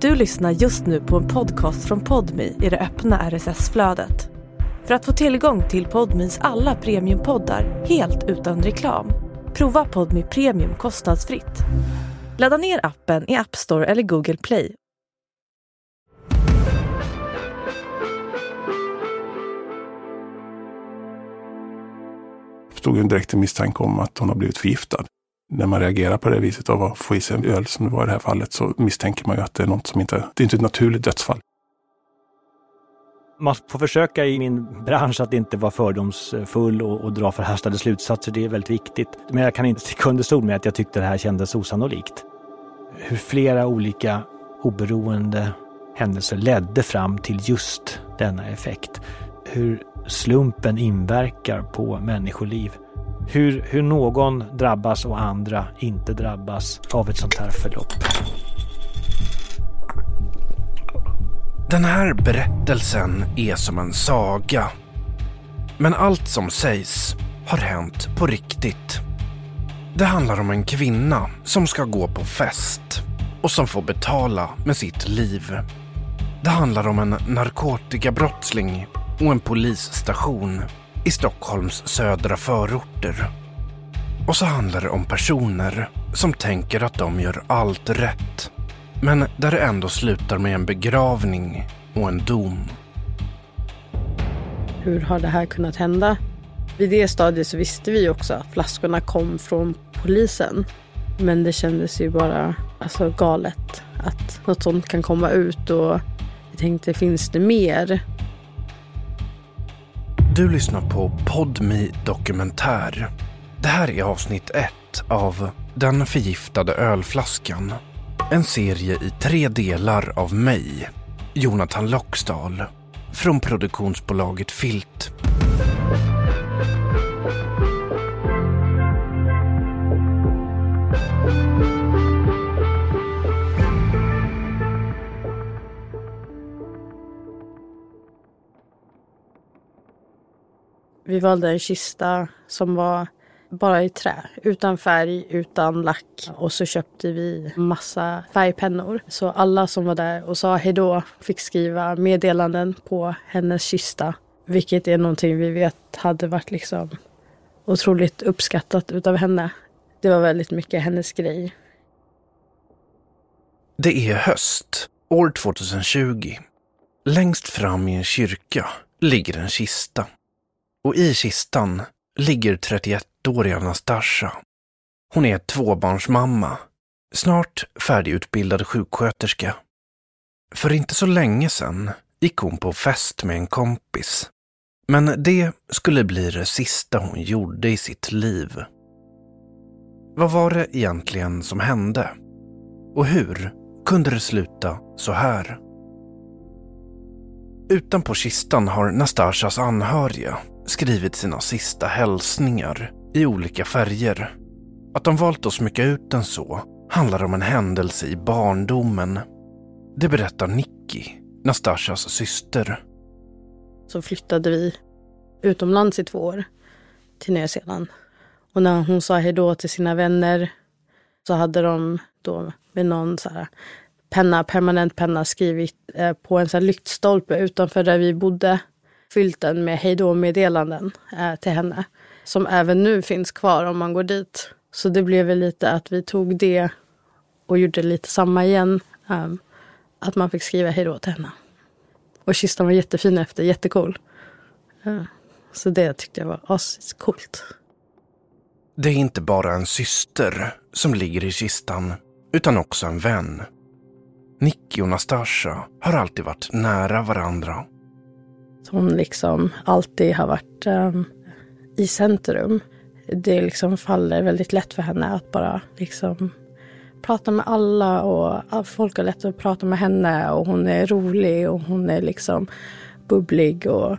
Du lyssnar just nu på en podcast från Podmi i det öppna RSS-flödet. För att få tillgång till Podmis alla premiumpoddar helt utan reklam, prova Podmi Premium kostnadsfritt. Ladda ner appen i App Store eller Google Play. Det stod en direkt misstanke om att hon har blivit förgiftad. När man reagerar på det viset av att få i sig en öl som det var i det här fallet så misstänker man ju att det är något som inte, det är inte ett naturligt dödsfall. Man får försöka i min bransch att inte vara fördomsfull och, och dra förhastade slutsatser. Det är väldigt viktigt. Men jag kan inte sticka under stol med att jag tyckte det här kändes osannolikt. Hur flera olika oberoende händelser ledde fram till just denna effekt. Hur slumpen inverkar på människoliv. Hur, hur någon drabbas och andra inte drabbas av ett sånt här förlopp. Den här berättelsen är som en saga. Men allt som sägs har hänt på riktigt. Det handlar om en kvinna som ska gå på fest och som får betala med sitt liv. Det handlar om en narkotikabrottsling och en polisstation i Stockholms södra förorter. Och så handlar det om personer som tänker att de gör allt rätt. Men där det ändå slutar med en begravning och en dom. Hur har det här kunnat hända? Vid det stadiet så visste vi också att flaskorna kom från polisen. Men det kändes ju bara alltså, galet att något sånt kan komma ut och jag tänkte, finns det mer? Du lyssnar på Podmi Dokumentär. Det här är avsnitt ett av Den förgiftade ölflaskan. En serie i tre delar av mig, Jonathan Loxdal, från produktionsbolaget Filt. Vi valde en kista som var bara i trä, utan färg, utan lack. Och så köpte vi massa färgpennor. Så alla som var där och sa hejdå fick skriva meddelanden på hennes kista. Vilket är någonting vi vet hade varit liksom otroligt uppskattat utav henne. Det var väldigt mycket hennes grej. Det är höst, år 2020. Längst fram i en kyrka ligger en kista. Och i kistan ligger 31-åriga Nastasja. Hon är tvåbarnsmamma, snart färdigutbildad sjuksköterska. För inte så länge sedan gick hon på fest med en kompis. Men det skulle bli det sista hon gjorde i sitt liv. Vad var det egentligen som hände? Och hur kunde det sluta så här? Utanpå kistan har Nastasjas anhöriga skrivit sina sista hälsningar i olika färger. Att de valt att smycka ut den så handlar om en händelse i barndomen. Det berättar Nicky, Nastasjas syster. Så flyttade vi utomlands i två år till Nya Zeeland. Och när hon sa hejdå till sina vänner så hade de då med någon så här penna, permanent penna skrivit eh, på en så här lyktstolpe utanför där vi bodde fyllt den med hejdå-meddelanden eh, till henne. Som även nu finns kvar om man går dit. Så det blev väl lite att vi tog det och gjorde lite samma igen. Eh, att man fick skriva hejdå till henne. Och kistan var jättefin efter, jättecool. Eh, så det tyckte jag var ascoolt. Det är inte bara en syster som ligger i kistan, utan också en vän. Nicky och Nastasja har alltid varit nära varandra. Hon liksom alltid har varit um, i centrum. Det liksom faller väldigt lätt för henne att bara liksom prata med alla och folk har lätt att prata med henne och hon är rolig och hon är liksom bubblig och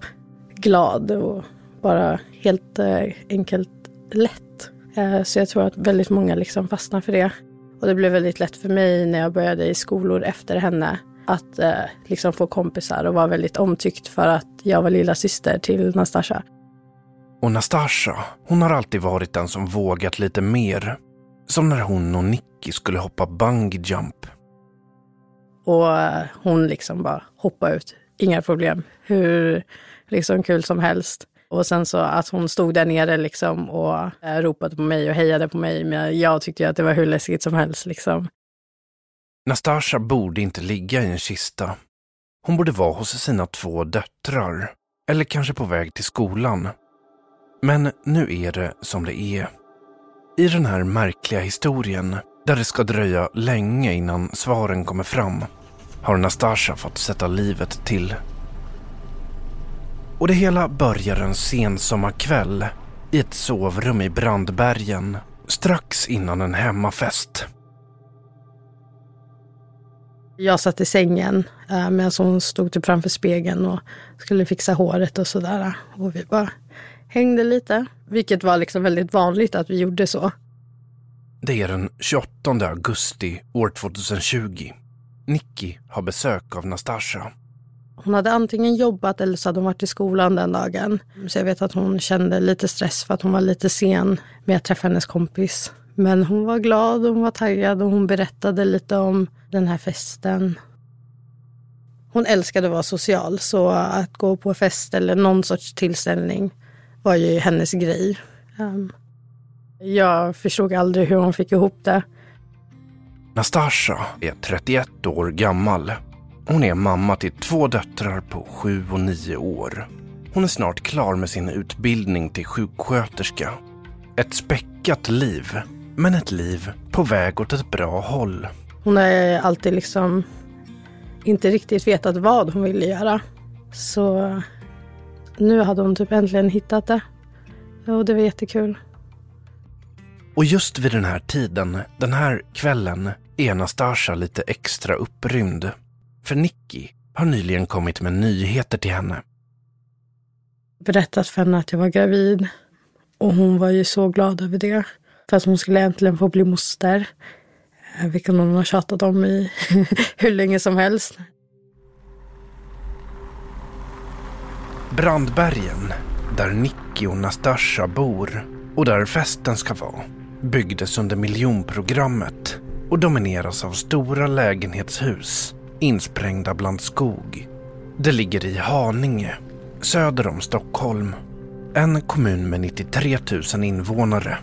glad och bara helt eh, enkelt lätt. Eh, så jag tror att väldigt många liksom fastnar för det. Och det blev väldigt lätt för mig när jag började i skolor efter henne att eh, liksom få kompisar och vara väldigt omtyckt för att jag var lilla syster till Nastasja. Och Nastasja, hon har alltid varit den som vågat lite mer. Som när hon och Nicky skulle hoppa bungee jump. Och hon liksom bara hoppade ut. Inga problem. Hur liksom kul som helst. Och sen så att hon stod där nere liksom och ropade på mig och hejade på mig. Men jag tyckte ju att det var hur läskigt som helst liksom. Nastasja borde inte ligga i en kista. Hon borde vara hos sina två döttrar. Eller kanske på väg till skolan. Men nu är det som det är. I den här märkliga historien, där det ska dröja länge innan svaren kommer fram, har Nastasja fått sätta livet till. Och det hela börjar en sensommarkväll i ett sovrum i Brandbergen strax innan en hemmafest. Jag satt i sängen äh, medan hon stod typ framför spegeln och skulle fixa håret och sådär. Och vi bara hängde lite, vilket var liksom väldigt vanligt att vi gjorde så. Det är den 28 augusti år 2020. Nicky har besök av Nastasja. Hon hade antingen jobbat eller så hade hon varit i skolan den dagen. Så jag vet att hon kände lite stress för att hon var lite sen med att träffa hennes kompis. Men hon var glad och hon var taggad och hon berättade lite om den här festen. Hon älskade att vara social, så att gå på fest eller någon sorts tillställning var ju hennes grej. Ehm, jag förstod aldrig hur hon fick ihop det. Nastasja är 31 år gammal. Hon är mamma till två döttrar på 7 och 9 år. Hon är snart klar med sin utbildning till sjuksköterska. Ett späckat liv, men ett liv på väg åt ett bra håll. Hon har alltid liksom inte riktigt vetat vad hon ville göra. Så nu hade hon typ äntligen hittat det. Och det var jättekul. Och just vid den här tiden, den här kvällen, är Nastasja lite extra upprymd. För Nicky har nyligen kommit med nyheter till henne. Berättat för henne att jag var gravid. Och hon var ju så glad över det. För att hon skulle äntligen få bli moster. Eh, vilket hon har tjatat om i hur länge som helst. Brandbergen, där Nicky och Nastasja bor och där festen ska vara, byggdes under miljonprogrammet och domineras av stora lägenhetshus insprängda bland skog. Det ligger i Haninge, söder om Stockholm. En kommun med 93 000 invånare.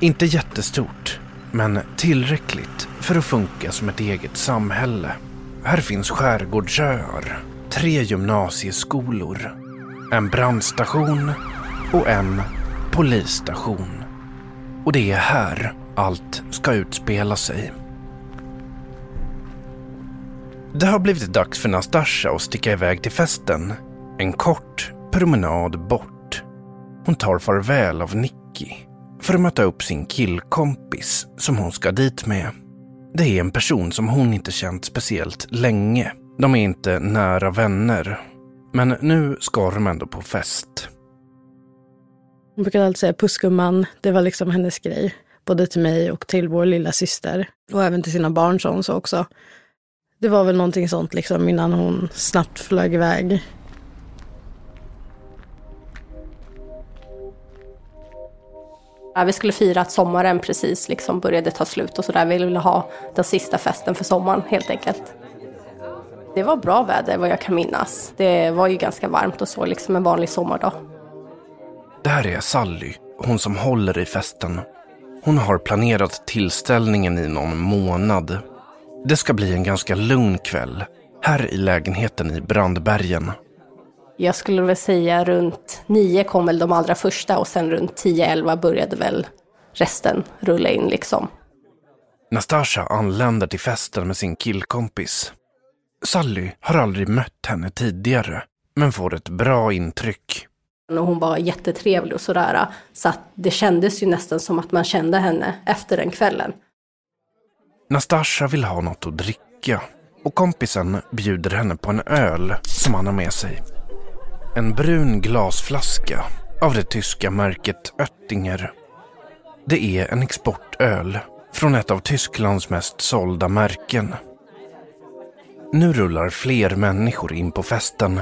Inte jättestort, men tillräckligt för att funka som ett eget samhälle. Här finns skärgårdsöar, tre gymnasieskolor, en brandstation och en polisstation. Och det är här allt ska utspela sig. Det har blivit dags för Nastasja att sticka iväg till festen. En kort promenad bort. Hon tar farväl av Nicky för att möta upp sin killkompis som hon ska dit med. Det är en person som hon inte känt speciellt länge. De är inte nära vänner. Men nu ska de ändå på fest. Hon brukade alltid säga pussgumman. Det var liksom hennes grej. Både till mig och till vår lilla syster. Och även till sina barn sa hon så också. Det var väl någonting sånt liksom innan hon snabbt flög iväg. Ja, vi skulle fira att sommaren precis liksom började ta slut och sådär. Vi ville ha den sista festen för sommaren helt enkelt. Det var bra väder vad jag kan minnas. Det var ju ganska varmt och så, liksom en vanlig sommardag. Det här är Sally, hon som håller i festen. Hon har planerat tillställningen i någon månad. Det ska bli en ganska lugn kväll, här i lägenheten i Brandbergen. Jag skulle väl säga runt nio kom väl de allra första och sen runt 10-11 började väl resten rulla in liksom. Nastasja anländer till festen med sin killkompis. Sally har aldrig mött henne tidigare, men får ett bra intryck. Och hon var jättetrevlig och sådär, så att det kändes ju nästan som att man kände henne efter den kvällen. Nastasja vill ha något att dricka och kompisen bjuder henne på en öl som han har med sig. En brun glasflaska av det tyska märket Oettinger. Det är en exportöl från ett av Tysklands mest sålda märken. Nu rullar fler människor in på festen.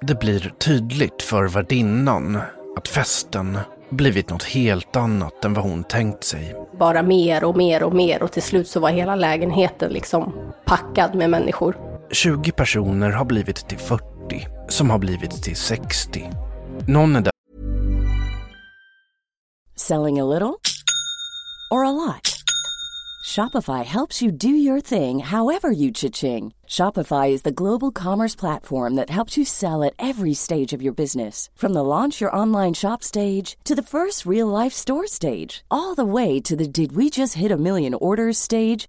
Det blir tydligt för värdinnan att festen blivit något helt annat än vad hon tänkt sig. Bara mer och mer och mer och till slut så var hela lägenheten liksom packad med människor. 20 personer har blivit till 40, som har blivit till 60. Någon är där Selling a little or a lot? Shopify helps you do your thing however you cha-ching. Shopify is the global commerce platform that helps you sell at every stage of your business. From the launch your online shop stage to the first real life store stage, all the way to the did we just hit a million orders stage.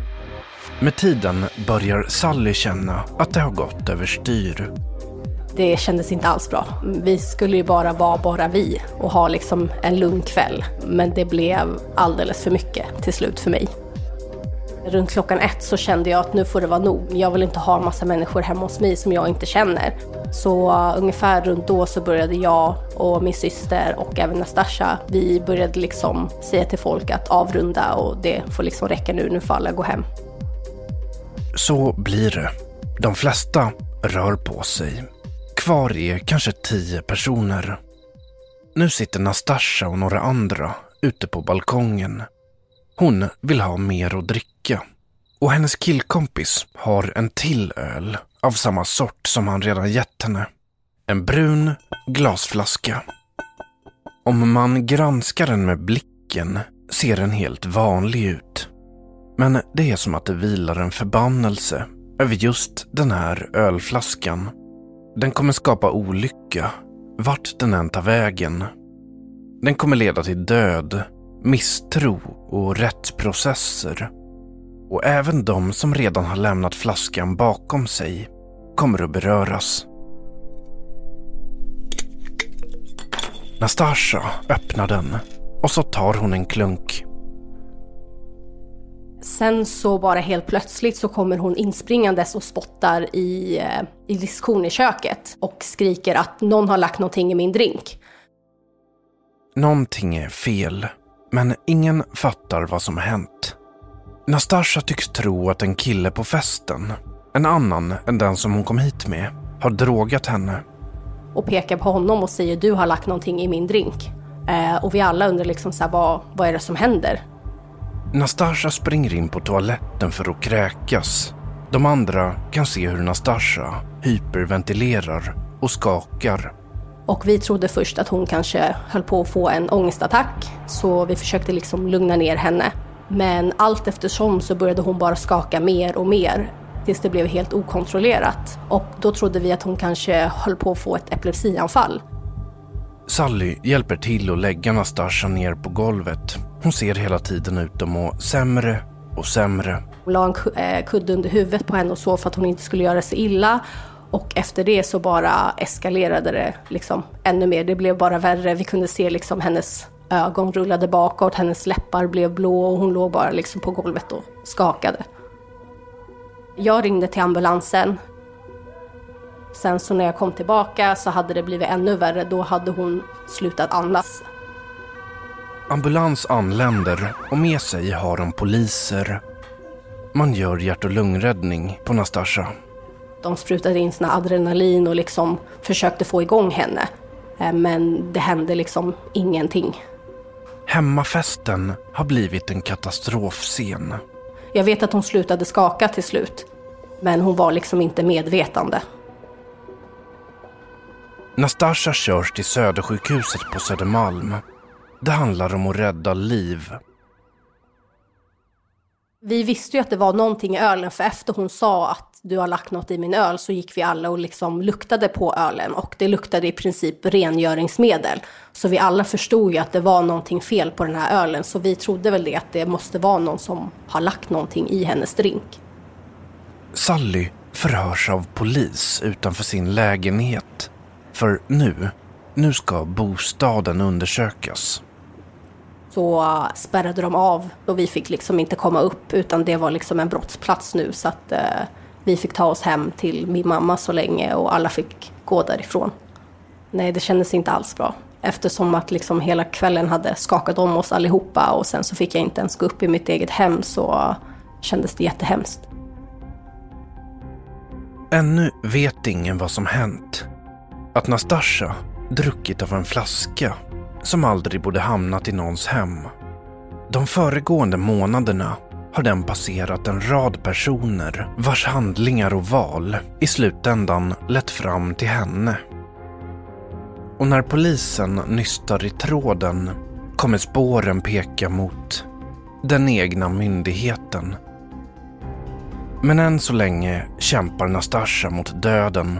Med tiden börjar Sally känna att det har gått överstyr. Det kändes inte alls bra. Vi skulle ju bara vara bara vi och ha liksom en lugn kväll. Men det blev alldeles för mycket till slut för mig. Runt klockan ett så kände jag att nu får det vara nog. Jag vill inte ha en massa människor hemma hos mig som jag inte känner. Så ungefär runt då så började jag och min syster och även Nastasha, vi började liksom säga till folk att avrunda och det får liksom räcka nu, nu får alla gå hem. Så blir det. De flesta rör på sig. Kvar är kanske tio personer. Nu sitter Nastasha och några andra ute på balkongen. Hon vill ha mer att dricka. Och hennes killkompis har en till öl av samma sort som han redan gett henne. En brun glasflaska. Om man granskar den med blicken ser den helt vanlig ut. Men det är som att det vilar en förbannelse över just den här ölflaskan. Den kommer skapa olycka, vart den än tar vägen. Den kommer leda till död, misstro och rättsprocesser. Och även de som redan har lämnat flaskan bakom sig kommer att beröras. Nastasha öppnar den och så tar hon en klunk. Sen så bara helt plötsligt så kommer hon inspringandes och spottar i, eh, i diskon i köket och skriker att någon har lagt någonting i min drink. Någonting är fel, men ingen fattar vad som hänt. Nastasha tycks tro att en kille på festen, en annan än den som hon kom hit med, har drogat henne. Och pekar på honom och säger du har lagt någonting i min drink. Eh, och vi alla undrar liksom så här, vad, vad är det som händer? Nastasha springer in på toaletten för att kräkas. De andra kan se hur Nastasha hyperventilerar och skakar. Och vi trodde först att hon kanske höll på att få en ångestattack, så vi försökte liksom lugna ner henne. Men allt eftersom så började hon bara skaka mer och mer tills det blev helt okontrollerat. Och då trodde vi att hon kanske höll på att få ett epilepsianfall. Sally hjälper till att lägga Nastasha ner på golvet. Hon ser hela tiden ut att må sämre och sämre. Hon la en eh, kudde under huvudet på henne och så för att hon inte skulle göra sig illa. Och efter det så bara eskalerade det liksom ännu mer. Det blev bara värre. Vi kunde se liksom hennes ögon rullade bakåt, hennes läppar blev blå och hon låg bara liksom på golvet och skakade. Jag ringde till ambulansen. Sen så när jag kom tillbaka så hade det blivit ännu värre. Då hade hon slutat andas. Ambulans anländer och med sig har de poliser. Man gör hjärt och lungräddning på Nastasha. De sprutade in sina adrenalin och liksom försökte få igång henne. Eh, men det hände liksom ingenting. Hemmafesten har blivit en katastrofscen. Jag vet att hon slutade skaka till slut. Men hon var liksom inte medvetande. Nastasha körs till Södersjukhuset på Södermalm. Det handlar om att rädda liv. Vi visste ju att det var någonting i ölen, för efter hon sa att du har lagt något i min öl så gick vi alla och liksom luktade på ölen och det luktade i princip rengöringsmedel. Så vi alla förstod ju att det var någonting fel på den här ölen, så vi trodde väl det att det måste vara någon som har lagt någonting i hennes drink. Sally förhörs av polis utanför sin lägenhet. För nu, nu ska bostaden undersökas så spärrade de av och vi fick liksom inte komma upp utan det var liksom en brottsplats nu så att eh, vi fick ta oss hem till min mamma så länge och alla fick gå därifrån. Nej, det kändes inte alls bra eftersom att liksom hela kvällen hade skakat om oss allihopa och sen så fick jag inte ens gå upp i mitt eget hem så kändes det jättehemskt. Ännu vet ingen vad som hänt. Att Nastasja druckit av en flaska som aldrig borde hamnat i någons hem. De föregående månaderna har den passerat en rad personer vars handlingar och val i slutändan lett fram till henne. Och när polisen nystar i tråden kommer spåren peka mot den egna myndigheten. Men än så länge kämpar Nastasja mot döden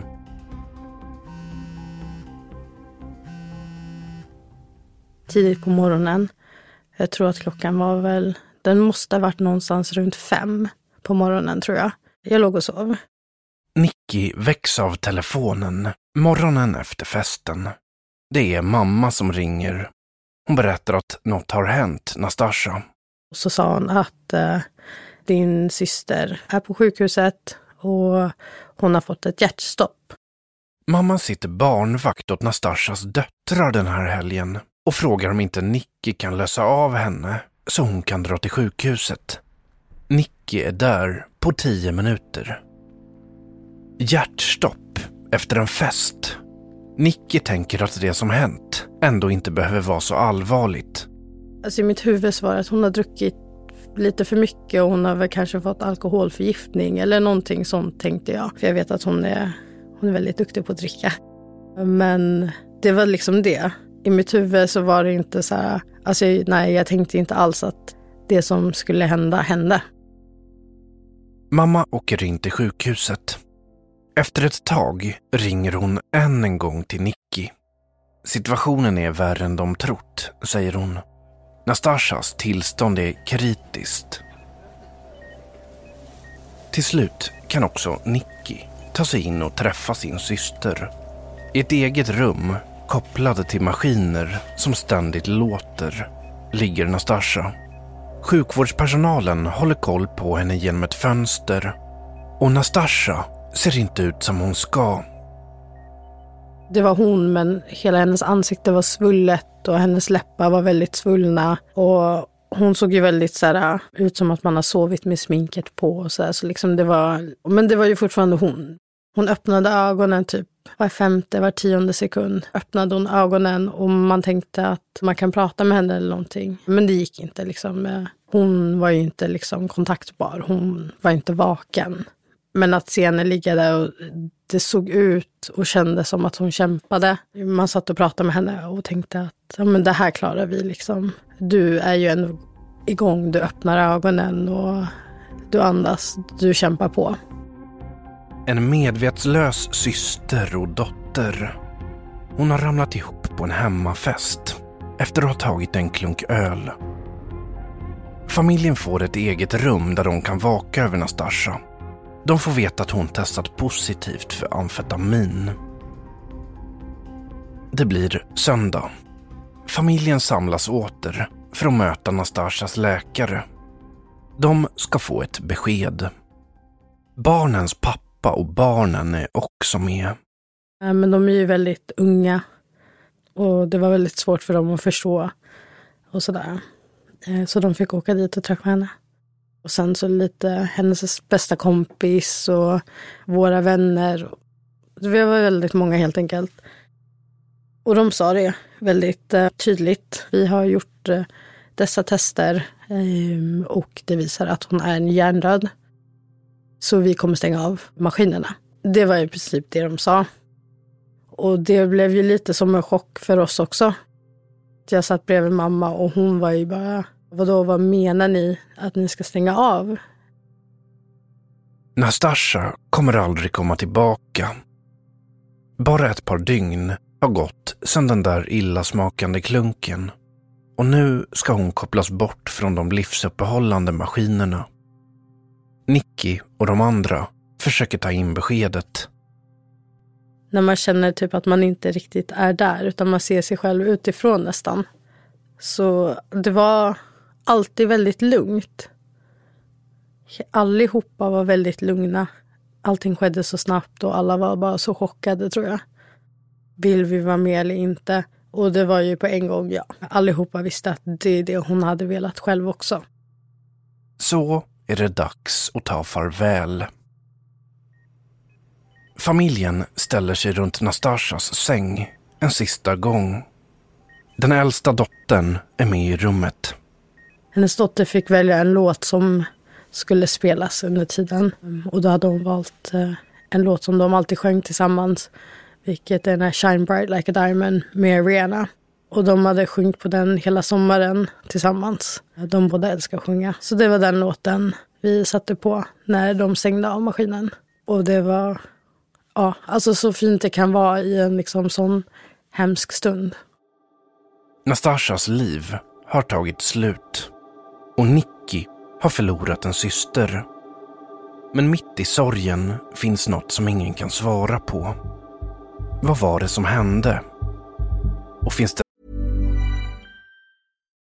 tidigt på morgonen. Jag tror att klockan var väl, den måste ha varit någonstans runt fem på morgonen tror jag. Jag låg och sov. Nicky väcks av telefonen morgonen efter festen. Det är mamma som ringer. Hon berättar att något har hänt Nastasja. Och så sa hon att eh, din syster är på sjukhuset och hon har fått ett hjärtstopp. Mamma sitter barnvakt åt Nastasjas döttrar den här helgen och frågar om inte Nicky kan lösa av henne så hon kan dra till sjukhuset. Nicky är där på tio minuter. Hjärtstopp efter en fest. Nicky tänker att det som hänt ändå inte behöver vara så allvarligt. Alltså i mitt huvud så var det att hon har druckit lite för mycket och hon har väl kanske fått alkoholförgiftning eller någonting sånt tänkte jag. För jag vet att hon är, hon är väldigt duktig på att dricka. Men det var liksom det i mitt huvud så var det inte så här, alltså nej, jag tänkte inte alls att det som skulle hända hände. Mamma åker in till sjukhuset. Efter ett tag ringer hon än en gång till Nicky. Situationen är värre än de trott, säger hon. Nastashas tillstånd är kritiskt. Till slut kan också Nicky ta sig in och träffa sin syster. I ett eget rum kopplade till maskiner som ständigt låter, ligger Nastasja. Sjukvårdspersonalen håller koll på henne genom ett fönster och Nastasja ser inte ut som hon ska. Det var hon, men hela hennes ansikte var svullet och hennes läppar var väldigt svullna. Och hon såg ju väldigt så här, äh, ut som att man har sovit med sminket på. Och så, här, så liksom det var, men det var ju fortfarande hon. Hon öppnade ögonen typ var femte, var tionde sekund. Öppnade hon ögonen och man tänkte att man kan prata med henne eller någonting. Men det gick inte liksom. Eh, hon var ju inte liksom kontaktbar. Hon var inte vaken. Men att se henne ligga där och det såg ut och kändes som att hon kämpade. Man satt och pratade med henne och tänkte att ja, men det här klarar vi. Liksom. Du är ju ändå igång, du öppnar ögonen och du andas, du kämpar på. En medvetslös syster och dotter. Hon har ramlat ihop på en hemmafest efter att ha tagit en klunk öl. Familjen får ett eget rum där de kan vaka över Nastasja. De får veta att hon testat positivt för amfetamin. Det blir söndag. Familjen samlas åter för att möta Nastasjas läkare. De ska få ett besked. Barnens pappa pappa och barnen är också med. Men de är ju väldigt unga. Och det var väldigt svårt för dem att förstå. Och sådär. Eh, så de fick åka dit och träffa henne. Och sen så lite hennes bästa kompis och våra vänner. Vi var väldigt många helt enkelt. Och de sa det väldigt eh, tydligt. Vi har gjort eh, dessa tester ehm, och det visar att hon är hjärndöd. Så vi kommer stänga av maskinerna. Det var i princip det de sa. Och det blev ju lite som en chock för oss också. Jag satt bredvid mamma och hon var ju bara, vadå, vad menar ni att ni ska stänga av? Nastasja kommer aldrig komma tillbaka. Bara ett par dygn har gått sedan den där illasmakande klunken. Och nu ska hon kopplas bort från de livsuppehållande maskinerna. Nicky och de andra försöker ta in beskedet. När man känner typ att man inte riktigt är där utan man ser sig själv utifrån nästan. Så det var alltid väldigt lugnt. Allihopa var väldigt lugna. Allting skedde så snabbt och alla var bara så chockade tror jag. Vill vi vara med eller inte? Och det var ju på en gång, ja. Allihopa visste att det är det hon hade velat själv också. Så är det dags att ta farväl. Familjen ställer sig runt Nastashas säng en sista gång. Den äldsta dottern är med i rummet. Hennes dotter fick välja en låt som skulle spelas under tiden. Och då hade hon valt eh, en låt som de alltid sjöng tillsammans. Vilket är den här Shine Bright Like a Diamond med Rihanna. Och de hade sjungit på den hela sommaren tillsammans. De båda älskar att sjunga. Så det var den låten vi satte på när de stängde av maskinen. Och det var ja, alltså så fint det kan vara i en liksom sån hemsk stund. Nastashas liv har tagit slut och Nicky har förlorat en syster. Men mitt i sorgen finns något som ingen kan svara på. Vad var det som hände? Och finns det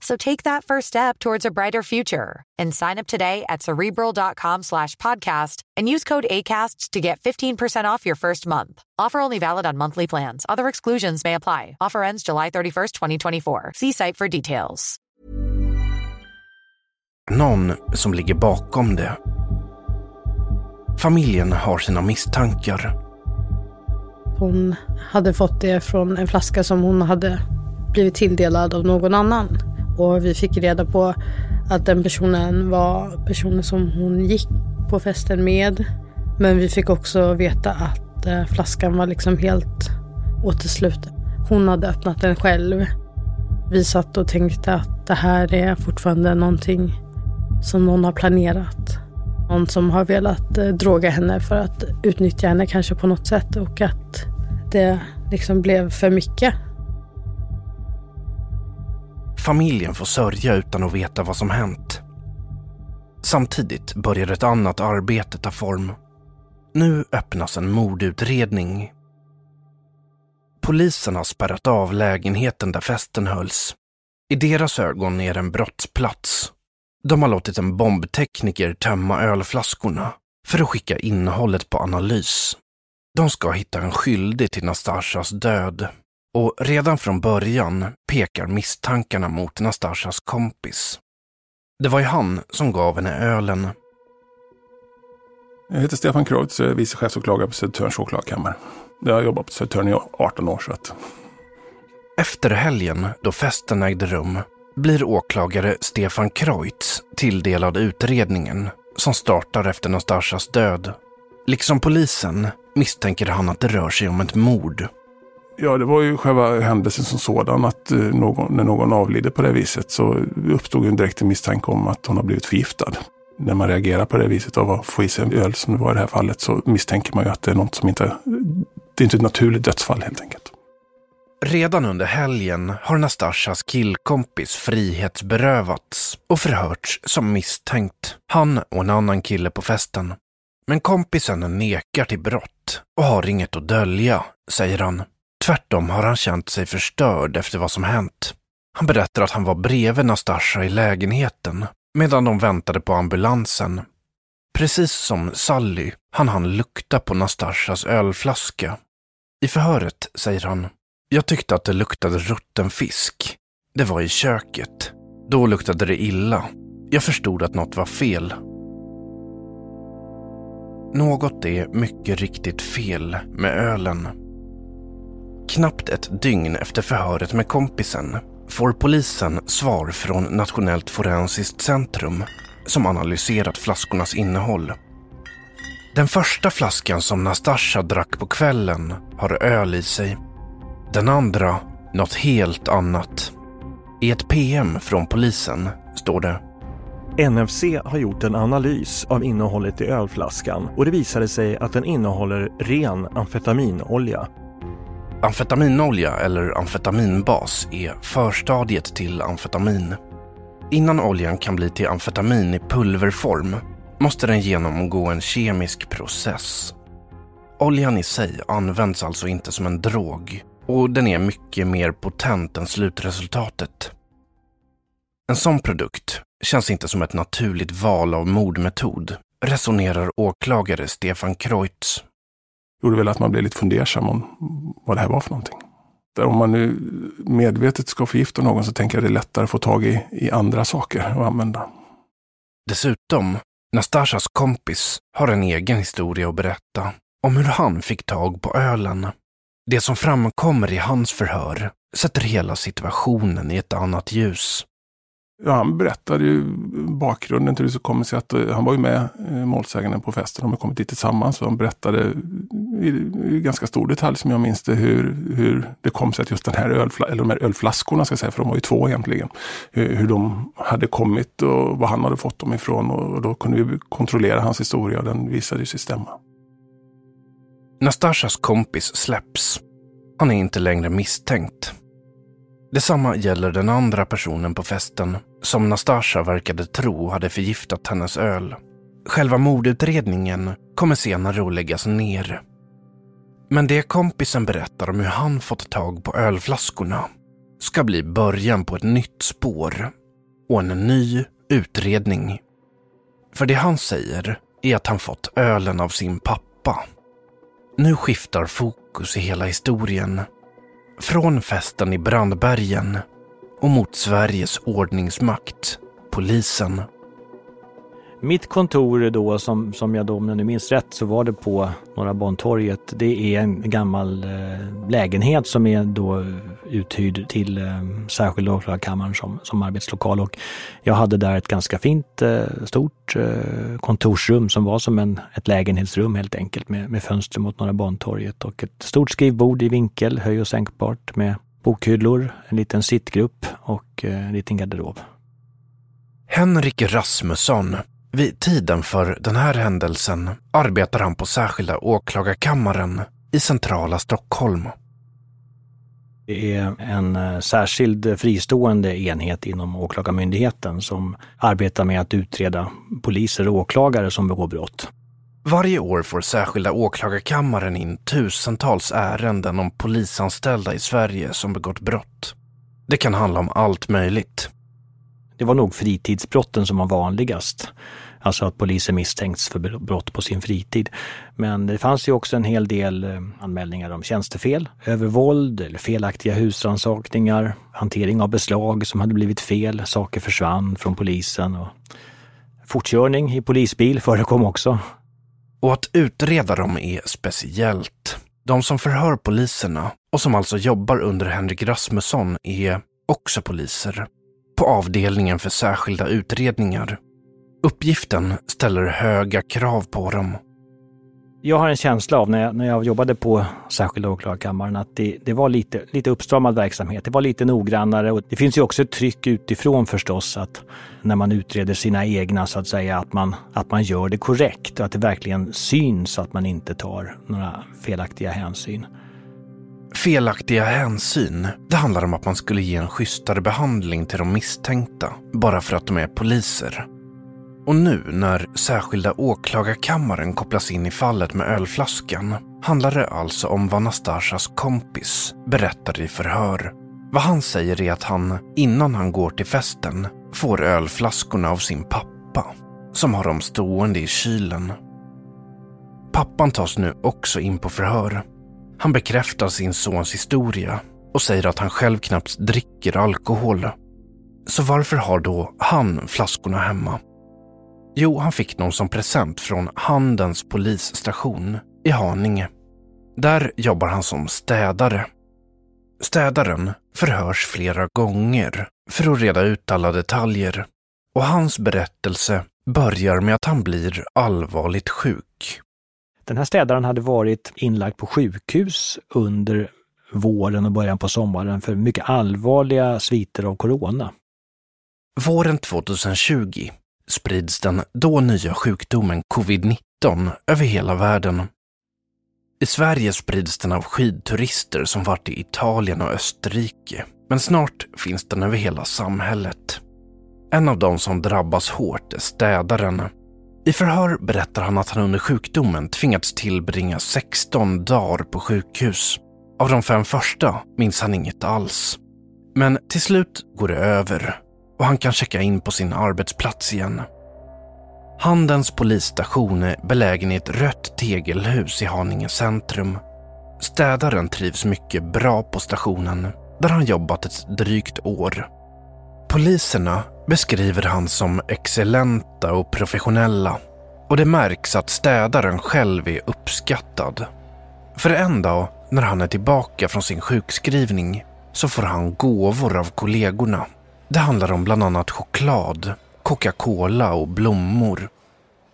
So take that first step towards a brighter future and sign up today at cerebral.com slash podcast and use code ACasts to get 15% off your first month. Offer only valid on monthly plans. Other exclusions may apply. Offer ends July 31st, 2024. See site for details. någon som ligger bakom det? Familjen har sina misstankar. Hon hade fått det från en flaska som hon hade blivit tilldelad av någon annan. Och vi fick reda på att den personen var personen som hon gick på festen med. Men vi fick också veta att eh, flaskan var liksom helt återsluten. Hon hade öppnat den själv. Vi satt och tänkte att det här är fortfarande någonting som någon har planerat. Någon som har velat eh, droga henne för att utnyttja henne kanske på något sätt och att det liksom blev för mycket. Familjen får sörja utan att veta vad som hänt. Samtidigt börjar ett annat arbete ta form. Nu öppnas en mordutredning. Polisen har spärrat av lägenheten där festen hölls. I deras ögon är det en brottsplats. De har låtit en bombtekniker tömma ölflaskorna för att skicka innehållet på analys. De ska hitta en skyldig till Nastashas död och redan från början pekar misstankarna mot Nastashas kompis. Det var ju han som gav henne ölen. Jag heter Stefan Kreutz och är vice chefsåklagare på Södertörns åklagarkammare. Jag har jobbat på Södertörn i 18 år. Så att... Efter helgen då festen ägde rum blir åklagare Stefan Kreutz tilldelad utredningen som startar efter Nastashas död. Liksom polisen misstänker han att det rör sig om ett mord. Ja, det var ju själva händelsen som sådan att eh, någon, när någon avlider på det viset så uppstod en direkt misstanke om att hon har blivit förgiftad. När man reagerar på det viset av att få i sig en öl som det var i det här fallet så misstänker man ju att det är något som inte, det är inte ett naturligt dödsfall helt enkelt. Redan under helgen har Nastashas killkompis frihetsberövats och förhörts som misstänkt. Han och en annan kille på festen. Men kompisen nekar till brott och har inget att dölja, säger han. Tvärtom har han känt sig förstörd efter vad som hänt. Han berättar att han var bredvid Nastasha i lägenheten medan de väntade på ambulansen. Precis som Sally han han lukta på Nastashas ölflaska. I förhöret säger han jag tyckte att det luktade rutten fisk. Det var i köket. Då luktade det illa. Jag förstod att något var fel. Något är mycket riktigt fel med ölen. Knappt ett dygn efter förhöret med kompisen får polisen svar från Nationellt forensiskt centrum som analyserat flaskornas innehåll. Den första flaskan som Nastasja drack på kvällen har öl i sig. Den andra något helt annat. I ett PM från polisen står det NFC har gjort en analys av innehållet i ölflaskan och det visade sig att den innehåller ren amfetaminolja. Amfetaminolja eller amfetaminbas är förstadiet till amfetamin. Innan oljan kan bli till amfetamin i pulverform måste den genomgå en kemisk process. Oljan i sig används alltså inte som en drog och den är mycket mer potent än slutresultatet. En sån produkt känns inte som ett naturligt val av mordmetod, resonerar åklagare Stefan Kreutz gjorde väl att man blev lite fundersam om vad det här var för någonting. Där Om man nu medvetet ska förgifta någon så tänker jag det är lättare att få tag i, i andra saker att använda. Dessutom, Nastasjas kompis har en egen historia att berätta om hur han fick tag på ölen. Det som framkommer i hans förhör sätter hela situationen i ett annat ljus. Ja, han berättade ju bakgrunden till hur det kom sig att eh, han var ju med eh, målsäganden på festen. De har kommit dit tillsammans och han berättade i, i ganska stor detalj som jag minns det hur, hur det kom sig att just den här ölfla, eller de här ölflaskorna, ska jag säga, för de var ju två egentligen, hur, hur de hade kommit och var han hade fått dem ifrån och, och då kunde vi kontrollera hans historia och den visade sig stämma. Nastasjas kompis släpps. Han är inte längre misstänkt. Detsamma gäller den andra personen på festen som Nastasja verkade tro hade förgiftat hennes öl. Själva mordutredningen kommer senare att läggas ner. Men det kompisen berättar om hur han fått tag på ölflaskorna ska bli början på ett nytt spår och en ny utredning. För det han säger är att han fått ölen av sin pappa. Nu skiftar fokus i hela historien. Från festen i Brandbergen och mot Sveriges ordningsmakt, polisen. Mitt kontor då, som, som jag då, om jag nu minns rätt, så var det på Norra Bantorget. Det är en gammal eh, lägenhet som är då uthyrd till eh, särskilda åklagarkammaren som, som arbetslokal. Och jag hade där ett ganska fint, eh, stort eh, kontorsrum som var som en, ett lägenhetsrum helt enkelt med, med fönster mot Norra Bantorget och ett stort skrivbord i vinkel, höj och sänkbart med bokhyllor, en liten sittgrupp och eh, en liten garderob. Henrik Rasmusson. Vid tiden för den här händelsen arbetar han på särskilda åklagarkammaren i centrala Stockholm. Det är en eh, särskild fristående enhet inom Åklagarmyndigheten som arbetar med att utreda poliser och åklagare som begår brott. Varje år får särskilda åklagarkammaren in tusentals ärenden om polisanställda i Sverige som begått brott. Det kan handla om allt möjligt. Det var nog fritidsbrotten som var vanligast. Alltså att poliser misstänks för brott på sin fritid. Men det fanns ju också en hel del eh, anmälningar om tjänstefel, övervåld eller felaktiga husrannsakningar, hantering av beslag som hade blivit fel, saker försvann från polisen och fortkörning i polisbil förekom också. Och att utreda dem är speciellt. De som förhör poliserna och som alltså jobbar under Henrik Rasmusson är också poliser på avdelningen för särskilda utredningar. Uppgiften ställer höga krav på dem. Jag har en känsla av när jag, när jag jobbade på särskilda åklagarkammaren att det, det var lite, lite uppstramad verksamhet. Det var lite noggrannare och det finns ju också ett tryck utifrån förstås att när man utreder sina egna så att säga att man, att man gör det korrekt och att det verkligen syns att man inte tar några felaktiga hänsyn. Felaktiga hänsyn, det handlar om att man skulle ge en schysstare behandling till de misstänkta bara för att de är poliser. Och nu när särskilda åklagarkammaren kopplas in i fallet med ölflaskan handlar det alltså om vad Nastasjas kompis berättar i förhör. Vad han säger är att han, innan han går till festen, får ölflaskorna av sin pappa som har dem stående i kylen. Pappan tas nu också in på förhör. Han bekräftar sin sons historia och säger att han själv knappt dricker alkohol. Så varför har då han flaskorna hemma? Jo, han fick dem som present från Handens polisstation i Haninge. Där jobbar han som städare. Städaren förhörs flera gånger för att reda ut alla detaljer och hans berättelse börjar med att han blir allvarligt sjuk. Den här städaren hade varit inlagd på sjukhus under våren och början på sommaren för mycket allvarliga sviter av corona. Våren 2020 sprids den då nya sjukdomen covid-19 över hela världen. I Sverige sprids den av skidturister som varit i Italien och Österrike, men snart finns den över hela samhället. En av de som drabbas hårt är städaren. I förhör berättar han att han under sjukdomen tvingats tillbringa 16 dagar på sjukhus. Av de fem första minns han inget alls. Men till slut går det över och han kan checka in på sin arbetsplats igen. Handens polisstation är belägen i ett rött tegelhus i Haninge centrum. Städaren trivs mycket bra på stationen, där han jobbat ett drygt år. Poliserna beskriver han som excellenta och professionella och det märks att städaren själv är uppskattad. För en dag när han är tillbaka från sin sjukskrivning så får han gåvor av kollegorna. Det handlar om bland annat choklad, Coca-Cola och blommor.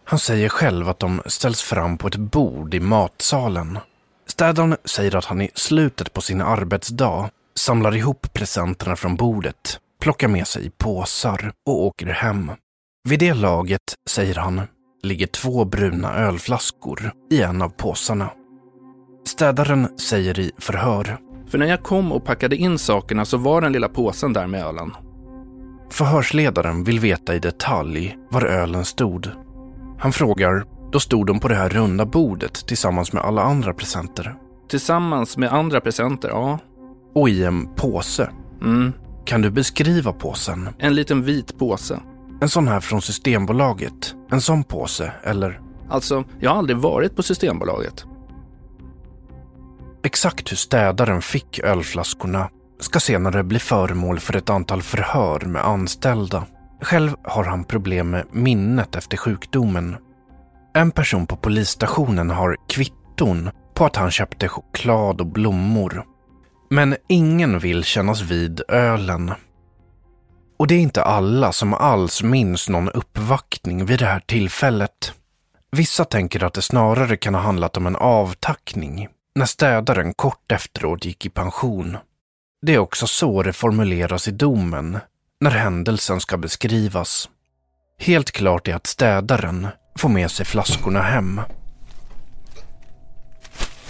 Han säger själv att de ställs fram på ett bord i matsalen. Städaren säger att han i slutet på sin arbetsdag samlar ihop presenterna från bordet, plockar med sig påsar och åker hem. Vid det laget, säger han, ligger två bruna ölflaskor i en av påsarna. Städaren säger i förhör. För när jag kom och packade in sakerna så var den lilla påsen där med ölen. Förhörsledaren vill veta i detalj var ölen stod. Han frågar, då stod de på det här runda bordet tillsammans med alla andra presenter? Tillsammans med andra presenter, ja. Och i en påse? Mm. Kan du beskriva påsen? En liten vit påse. En sån här från Systembolaget? En sån påse, eller? Alltså, jag har aldrig varit på Systembolaget. Exakt hur städaren fick ölflaskorna ska senare bli föremål för ett antal förhör med anställda. Själv har han problem med minnet efter sjukdomen. En person på polisstationen har kvitton på att han köpte choklad och blommor. Men ingen vill kännas vid ölen. Och det är inte alla som alls minns någon uppvaktning vid det här tillfället. Vissa tänker att det snarare kan ha handlat om en avtackning när städaren kort efteråt gick i pension. Det är också så det formuleras i domen när händelsen ska beskrivas. Helt klart är att städaren får med sig flaskorna hem.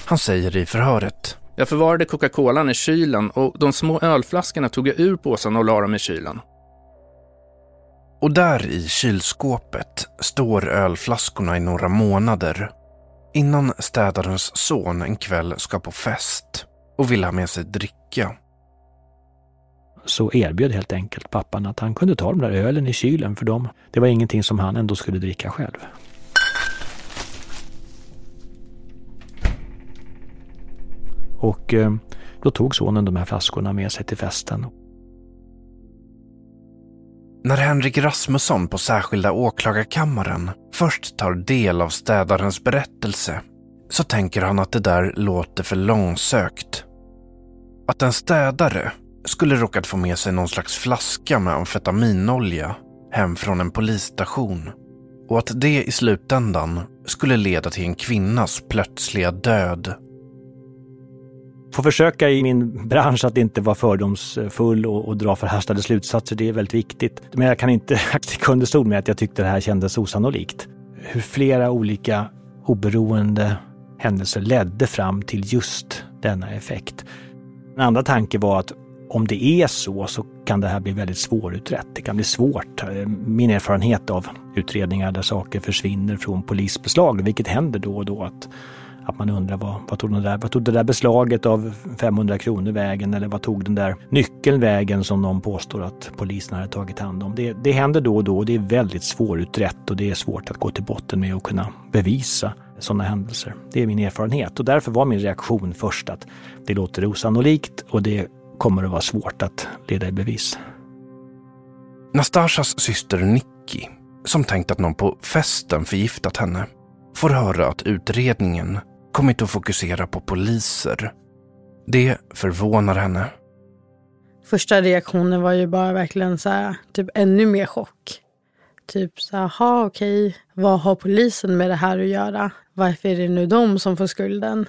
Han säger i förhöret. Jag förvarade Coca-Colan i kylen och de små ölflaskorna tog jag ur påsen och la dem i kylen. Och där i kylskåpet står ölflaskorna i några månader innan städarens son en kväll ska på fest och vill ha med sig dricka. Så erbjöd helt enkelt pappan att han kunde ta de där ölen i kylen för dem. Det var ingenting som han ändå skulle dricka själv. Och eh, då tog sonen de här flaskorna med sig till festen. När Henrik Rasmusson på särskilda åklagarkammaren först tar del av städarens berättelse så tänker han att det där låter för långsökt. Att en städare skulle råkat få med sig någon slags flaska med amfetaminolja hem från en polisstation och att det i slutändan skulle leda till en kvinnas plötsliga död får försöka i min bransch att inte vara fördomsfull och, och dra förhastade slutsatser. Det är väldigt viktigt. Men jag kan inte sticka under stol med att jag tyckte det här kändes osannolikt. Hur flera olika oberoende händelser ledde fram till just denna effekt. En andra tanke var att om det är så, så kan det här bli väldigt svårutrett. Det kan bli svårt. Min erfarenhet av utredningar där saker försvinner från polisbeslag, vilket händer då och då, att att man undrar vad, vad, tog den där, vad tog det där beslaget av 500 kronor vägen eller vad tog den där nyckeln vägen som någon påstår att polisen hade tagit hand om. Det, det händer då och då och det är väldigt svårutrett och det är svårt att gå till botten med och kunna bevisa sådana händelser. Det är min erfarenhet och därför var min reaktion först att det låter osannolikt och det kommer att vara svårt att leda i bevis. Nastashas syster Nicky som tänkt att någon på festen förgiftat henne, får höra att utredningen kommit att fokusera på poliser. Det förvånar henne. Första reaktionen var ju bara verkligen så här, typ ännu mer chock. Typ så här, ha okej, vad har polisen med det här att göra? Varför är det nu de som får skulden?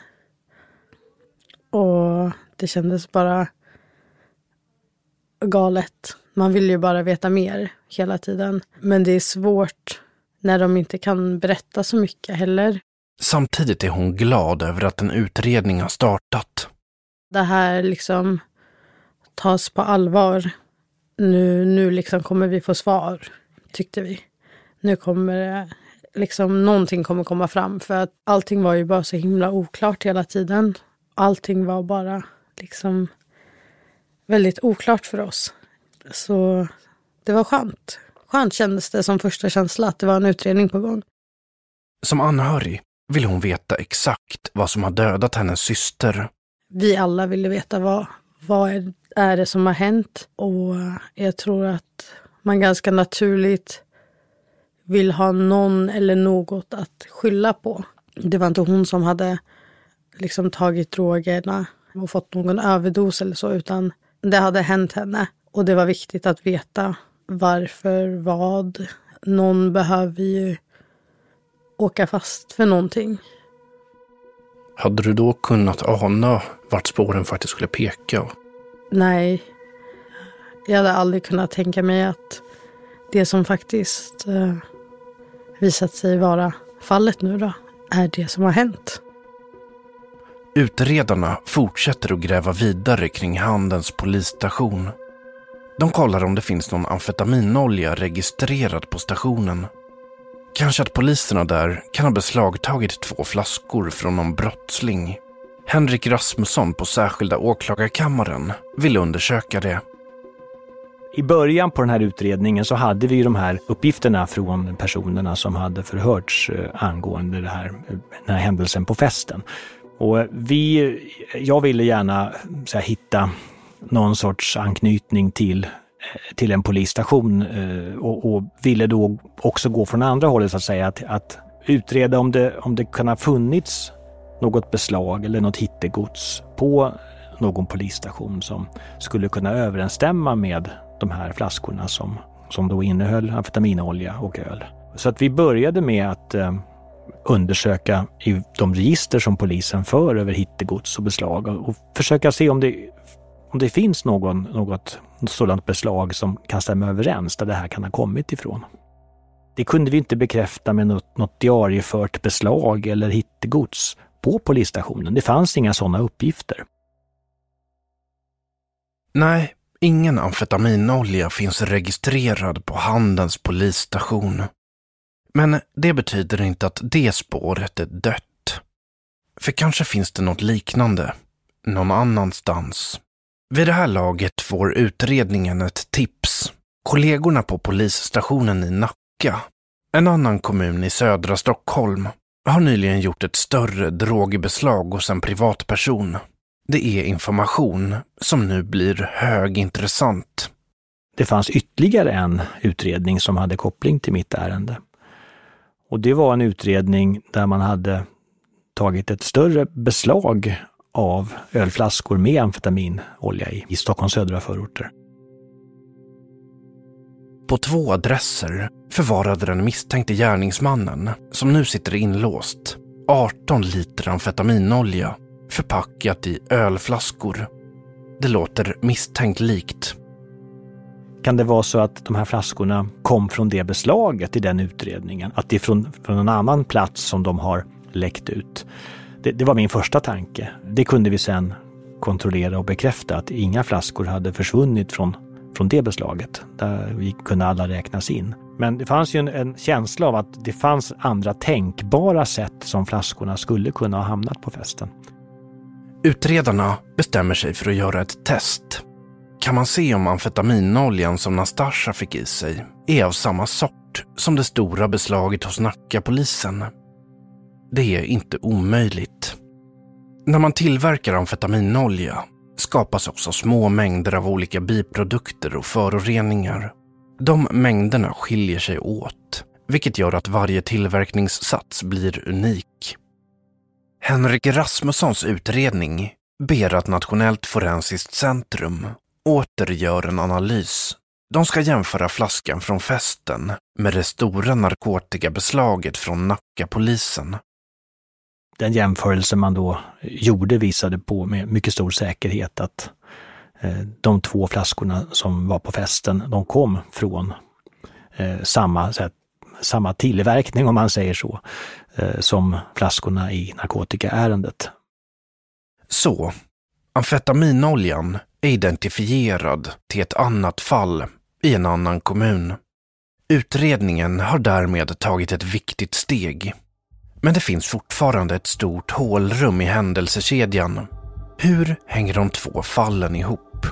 Och det kändes bara galet. Man vill ju bara veta mer hela tiden. Men det är svårt när de inte kan berätta så mycket heller. Samtidigt är hon glad över att en utredning har startat. Det här liksom tas på allvar. Nu, nu liksom kommer vi få svar, tyckte vi. Nu kommer det, liksom någonting kommer komma fram. För att allting var ju bara så himla oklart hela tiden. Allting var bara liksom väldigt oklart för oss. Så det var skönt. Skönt kändes det som första känsla att det var en utredning på gång. Som anhörig vill hon veta exakt vad som har dödat hennes syster. Vi alla ville veta vad, vad är, är det som har hänt. Och jag tror att man ganska naturligt vill ha någon eller något att skylla på. Det var inte hon som hade liksom tagit drogerna och fått någon överdos eller så, utan det hade hänt henne. Och det var viktigt att veta varför, vad. Någon behöver ju åka fast för någonting. Hade du då kunnat ana vart spåren faktiskt skulle peka? Nej. Jag hade aldrig kunnat tänka mig att det som faktiskt eh, visat sig vara fallet nu då, är det som har hänt. Utredarna fortsätter att gräva vidare kring Handens polisstation. De kollar om det finns någon amfetaminolja registrerad på stationen. Kanske att poliserna där kan ha beslagtagit två flaskor från någon brottsling. Henrik Rasmusson på särskilda åklagarkammaren vill undersöka det. I början på den här utredningen så hade vi ju de här uppgifterna från personerna som hade förhörts eh, angående det här, eh, den här händelsen på festen. Och vi, jag ville gärna så här, hitta någon sorts anknytning till, till en polisstation eh, och, och, ville då också gå från andra hållet så att säga. Att, att utreda om det, om det kan ha funnits något beslag eller något hittegods på någon polisstation som skulle kunna överensstämma med de här flaskorna som, som då innehöll amfetaminolja och öl. Så att vi började med att eh, undersöka i de register som polisen för över hittegods och beslag och försöka se om det, om det finns någon, något sådant beslag som kan stämma överens där det här kan ha kommit ifrån. Det kunde vi inte bekräfta med något, något diariefört beslag eller hittegods på polisstationen. Det fanns inga sådana uppgifter. Nej, ingen amfetaminolja finns registrerad på Handens polisstation. Men det betyder inte att det spåret är dött. För kanske finns det något liknande någon annanstans. Vid det här laget får utredningen ett tips. Kollegorna på polisstationen i Nacka, en annan kommun i södra Stockholm, har nyligen gjort ett större drogbeslag hos en privatperson. Det är information som nu blir högintressant. Det fanns ytterligare en utredning som hade koppling till mitt ärende. Och det var en utredning där man hade tagit ett större beslag av ölflaskor med amfetaminolja i, i Stockholms södra förorter. På två adresser förvarade den misstänkte gärningsmannen, som nu sitter inlåst, 18 liter amfetaminolja förpackat i ölflaskor. Det låter misstänkt likt. Kan det vara så att de här flaskorna kom från det beslaget i den utredningen? Att det är från, från en annan plats som de har läckt ut? Det, det, var min första tanke. Det kunde vi sen kontrollera och bekräfta att inga flaskor hade försvunnit från, från det beslaget. Där vi kunde alla räknas in. Men det fanns ju en, en, känsla av att det fanns andra tänkbara sätt som flaskorna skulle kunna ha hamnat på festen. Utredarna bestämmer sig för att göra ett test. Kan man se om amfetaminoljan som Nastasja fick i sig är av samma sort som det stora beslaget hos Nackapolisen? Det är inte omöjligt. När man tillverkar amfetaminolja skapas också små mängder av olika biprodukter och föroreningar. De mängderna skiljer sig åt, vilket gör att varje tillverkningssats blir unik. Henrik Rasmussons utredning ber att Nationellt forensiskt centrum åter gör en analys. De ska jämföra flaskan från festen med det stora narkotikabeslaget från Nackapolisen. Den jämförelse man då gjorde visade på med mycket stor säkerhet att eh, de två flaskorna som var på festen, de kom från eh, samma, här, samma tillverkning om man säger så, eh, som flaskorna i narkotikaärendet. Så, amfetaminoljan är identifierad till ett annat fall i en annan kommun. Utredningen har därmed tagit ett viktigt steg. Men det finns fortfarande ett stort hålrum i händelsekedjan. Hur hänger de två fallen ihop?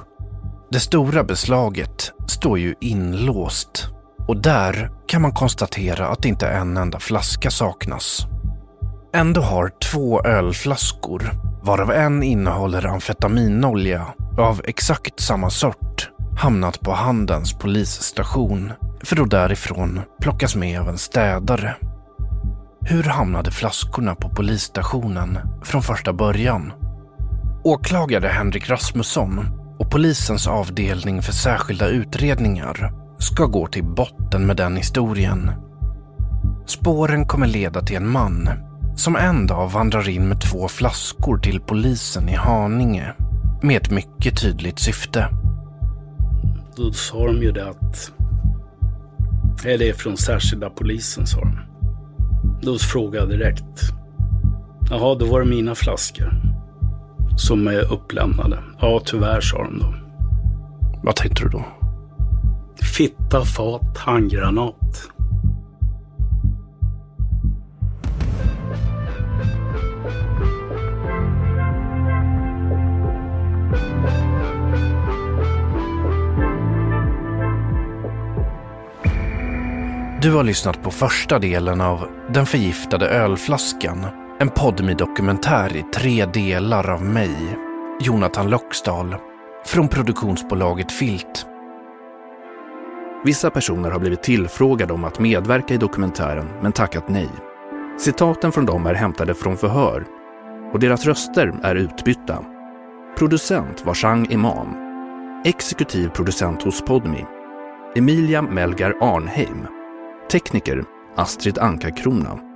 Det stora beslaget står ju inlåst och där kan man konstatera att inte en enda flaska saknas. Ändå har två ölflaskor, varav en innehåller amfetaminolja av exakt samma sort, hamnat på Handens polisstation för att därifrån plockas med av en städare. Hur hamnade flaskorna på polisstationen från första början? Åklagare Henrik Rasmusson och polisens avdelning för särskilda utredningar ska gå till botten med den historien. Spåren kommer leda till en man som en dag vandrar in med två flaskor till polisen i Haninge med ett mycket tydligt syfte. Då sa de ju det att Eller det är från särskilda polisen, sa de. Då frågade jag direkt. Jaha, då var det mina flaskor som är upplämnade. Ja, tyvärr, sa de då. Vad tänkte du då? Fitta, fat, handgranat. Du har lyssnat på första delen av Den förgiftade ölflaskan. En podmi dokumentär i tre delar av mig, Jonathan Loxdal, från produktionsbolaget Filt. Vissa personer har blivit tillfrågade om att medverka i dokumentären men tackat nej. Citaten från dem är hämtade från förhör och deras röster är utbytta. Producent var Chang Imam. Exekutiv producent hos Podmi. Emilia Melgar Arnheim. Tekniker Astrid Anka Krona.